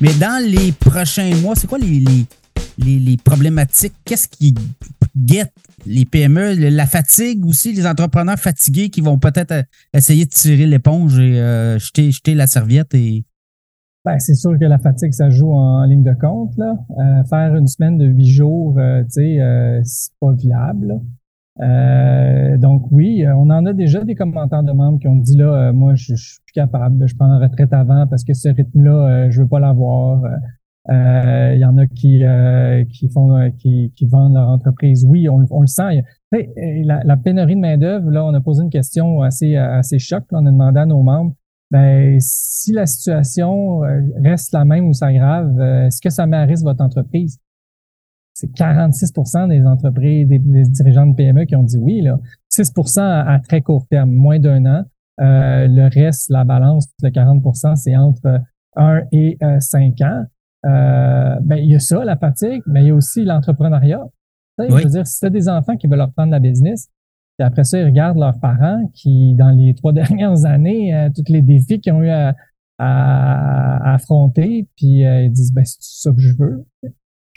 Mais dans les prochains mois, c'est quoi les, les, les, problématiques? Qu'est-ce qui guette les PME? La fatigue aussi, les entrepreneurs fatigués qui vont peut-être euh, essayer de tirer l'éponge et euh, jeter, jeter la serviette et. Ben, c'est sûr que la fatigue, ça joue en, ligne de compte. Là. Euh, faire une semaine de huit jours, c'est pas viable. Euh, donc oui, euh, on en a déjà des commentaires de membres qui ont dit là, euh, moi je, suis plus capable, je prends la retraite avant parce que ce rythme-là, je veux pas l'avoir. Il y en a qui qui font qui, qui vendent leur entreprise. Oui, on, on le sent. La, la, pénurie de main d'œuvre, là, on a posé une question assez assez choc. on a demandé à nos membres, ben si la situation reste la même ou s'aggrave, est-ce que ça met votre entreprise? C'est 46% des entreprises, des, dirigeants de PME qui ont dit oui. Là. 6% à, très court terme, moins d'un an. Euh, le reste, la balance de 40% c'est entre 1 et 5 euh, ans. Euh, ben, il y a ça, la fatigue, mais il y a aussi l'entrepreneuriat. Je veux dire, si tu as des enfants qui veulent reprendre la business, puis après ça, ils regardent leurs parents qui, dans les trois dernières années, euh, tous les défis qu'ils ont eu à, affronter, puis ils disent, ben, c'est ça que je veux.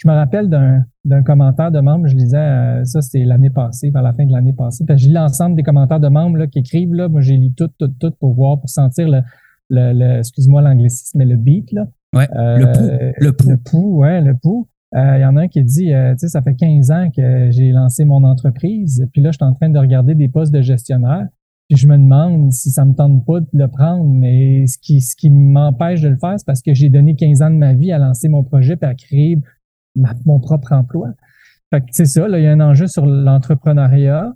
Je me rappelle d'un commentaire de membres, je lisais, euh, ça c'était l'année passée, vers la fin de l'année passée. J'ai lu l'ensemble des commentaires de membres là, qui écrivent, là, moi j'ai lu tout, tout, tout pour voir, pour sentir le, le, excuse-moi l'anglicisme, mais le beat. Là. Ouais, le pouls. Le pouls. Le pouls, ouais, le pouls. Euh, il y en a un qui dit, euh, tu sais, ça fait 15 ans que j'ai lancé mon entreprise, puis là, je suis en train de regarder des postes de gestionnaire, puis je me demande si ça me tente pas de le prendre, mais ce qui, ce qui m'empêche de le faire, c'est parce que j'ai donné 15 ans de ma vie à lancer mon projet, puis à créer mon propre emploi. Fait que c'est ça, là, il y a un enjeu sur l'entrepreneuriat.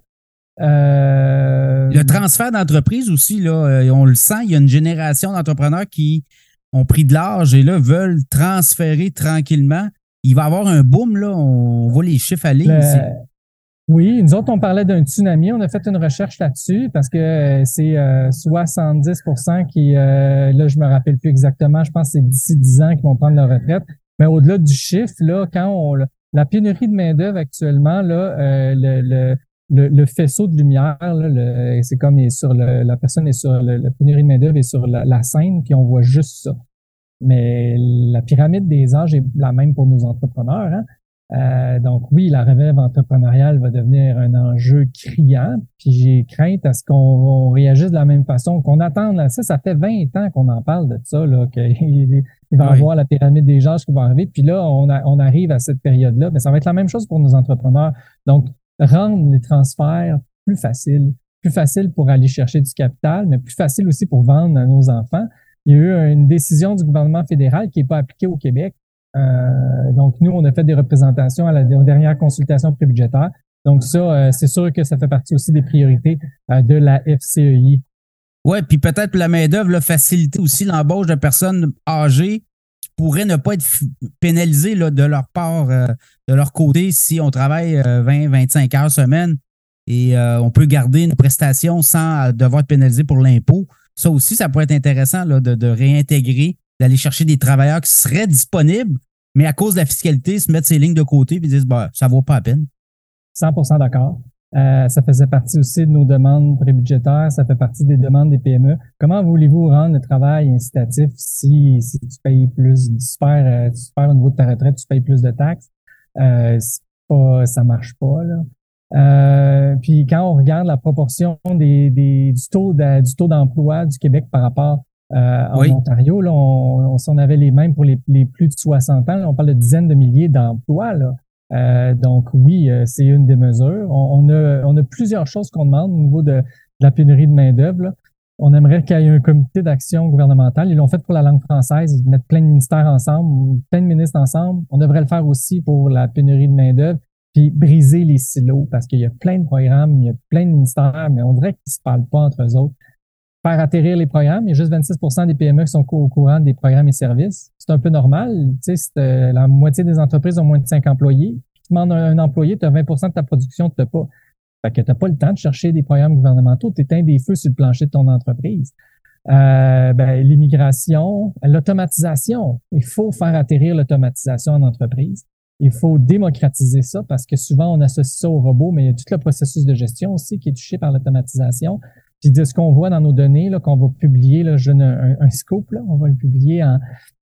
Euh... Le transfert d'entreprise aussi, là, euh, on le sent, il y a une génération d'entrepreneurs qui ont pris de l'âge et là veulent transférer tranquillement. Il va y avoir un boom, là, on voit les chiffres aller. Oui, nous autres, on parlait d'un tsunami. On a fait une recherche là-dessus parce que euh, c'est 70% euh, qui, là, je me rappelle plus exactement, je pense que c'est d'ici 10 ans qu'ils vont prendre leur retraite. Mais au-delà du chiffre, là, quand on la pénurie de main-d'œuvre actuellement, là, euh, le, le, le, faisceau de lumière, c'est comme est sur la personne est sur la pénurie de main-d'œuvre est sur la, scène, puis on voit juste ça. Mais la pyramide des âges est la même pour nos entrepreneurs. Hein? Euh, donc oui, la relève entrepreneuriale va devenir un enjeu criant, puis j'ai crainte à ce qu'on réagisse de la même façon, qu'on attende. Ça, ça fait 20 ans qu'on en parle de ça, là, qu'il va y avoir la pyramide des âges qui va arriver, puis là, on, on arrive à cette période-là, mais ça va être la même chose pour nos entrepreneurs. Donc, rendre les transferts plus faciles, plus faciles pour aller chercher du capital, mais plus facile aussi pour vendre à nos enfants. Il y a eu une décision du gouvernement fédéral qui n'est pas appliquée au Québec, donc, nous, on a fait des représentations à la dernière consultation prébudgétaire. Donc, ça, euh, c'est sûr que ça fait partie aussi des priorités euh, de la FCEI. Oui, puis peut-être la main-d'œuvre faciliter aussi l'embauche de personnes âgées qui pourraient ne pas être pénalisées là, de leur part, de leur côté, si on travaille 20-25 heures semaine et on peut garder une prestation sans devoir être pénalisé pour l'impôt. Ça aussi, ça pourrait être intéressant là, de réintégrer d'aller chercher des travailleurs qui seraient disponibles, mais à cause de la fiscalité, se mettre ces lignes de côté et disent bah, ça vaut pas la peine. 100% d'accord. Euh, ça faisait partie aussi de nos demandes prébudgétaires, ça fait partie des demandes des PME. Comment voulez-vous rendre le travail incitatif si, si tu payes plus, tu perds, euh, tu perds au niveau de ta retraite, tu payes plus de taxes? Euh, pas, ça marche pas. Là. Euh, puis quand on regarde la proportion des, des du taux du taux d'emploi du Québec par rapport euh, en Ontario, là, on, on, avait les mêmes pour les, les plus de 60 ans. on parle de dizaines de milliers d'emplois. Euh, donc oui, euh, c'est une des mesures. On, a, on a plusieurs choses qu'on demande au niveau de, la pénurie de main-d'œuvre. On aimerait qu'il y ait un comité d'action gouvernemental. Ils l'ont fait pour la langue française, mettre plein de ministères ensemble, plein de ministres ensemble. On devrait le faire aussi pour la pénurie de main-d'œuvre, puis briser les silos parce qu'il y a plein de programmes, il y a plein de ministères, mais on dirait qu'ils se parlent pas entre eux autres faire atterrir les programmes. Il y a juste 26% des PME qui sont au courant des programmes et services. C'est un peu normal. Tu sais, euh, la moitié des entreprises ont moins de 5 employés. Tu demandes un, employé, tu as 20% de ta production, tu n'as pas. Fait que tu n'as pas le temps de chercher des programmes gouvernementaux. Tu éteins des feux sur le plancher de ton entreprise. Euh, ben, l'immigration, l'automatisation. Il faut faire atterrir l'automatisation en entreprise. Il faut démocratiser ça parce que souvent on associe ça au robot, mais il y a tout le processus de gestion aussi qui est touché par l'automatisation. Puis de ce qu'on voit dans nos données, là, qu'on va publier, là, je donne un, scope, là, on va le publier en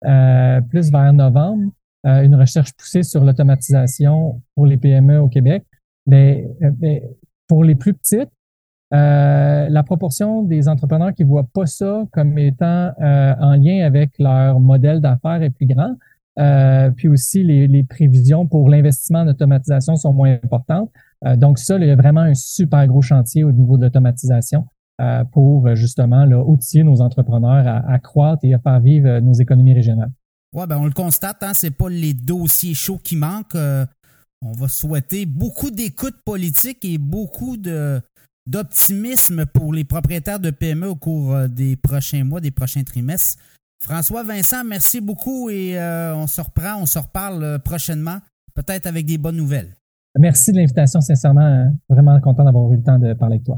euh, plus vers novembre, euh, une recherche poussée sur l'automatisation pour les PME au Québec. Mais, ben, ben, pour les plus petites, euh, la proportion des entrepreneurs qui voient pas ça comme étant euh, en lien avec leur modèle d'affaires est plus grand. Euh, puis aussi, les, les, prévisions pour l'investissement en automatisation sont moins importantes. donc ça, il y a vraiment un super gros chantier au niveau de l'automatisation pour justement là, outiller nos entrepreneurs à, à, croître et à faire vivre nos économies régionales. Ouais, ben on le constate, hein, c'est pas les dossiers chauds qui manquent. on va souhaiter beaucoup d'écoute politique et beaucoup de d'optimisme pour les propriétaires de PME au cours euh, des prochains mois, des prochains trimestres. François Vincent, merci beaucoup et euh, on se reprend, on se reparle euh, prochainement, peut-être avec des bonnes nouvelles. Merci de l'invitation, sincèrement. Vraiment content d'avoir eu le temps de parler avec toi.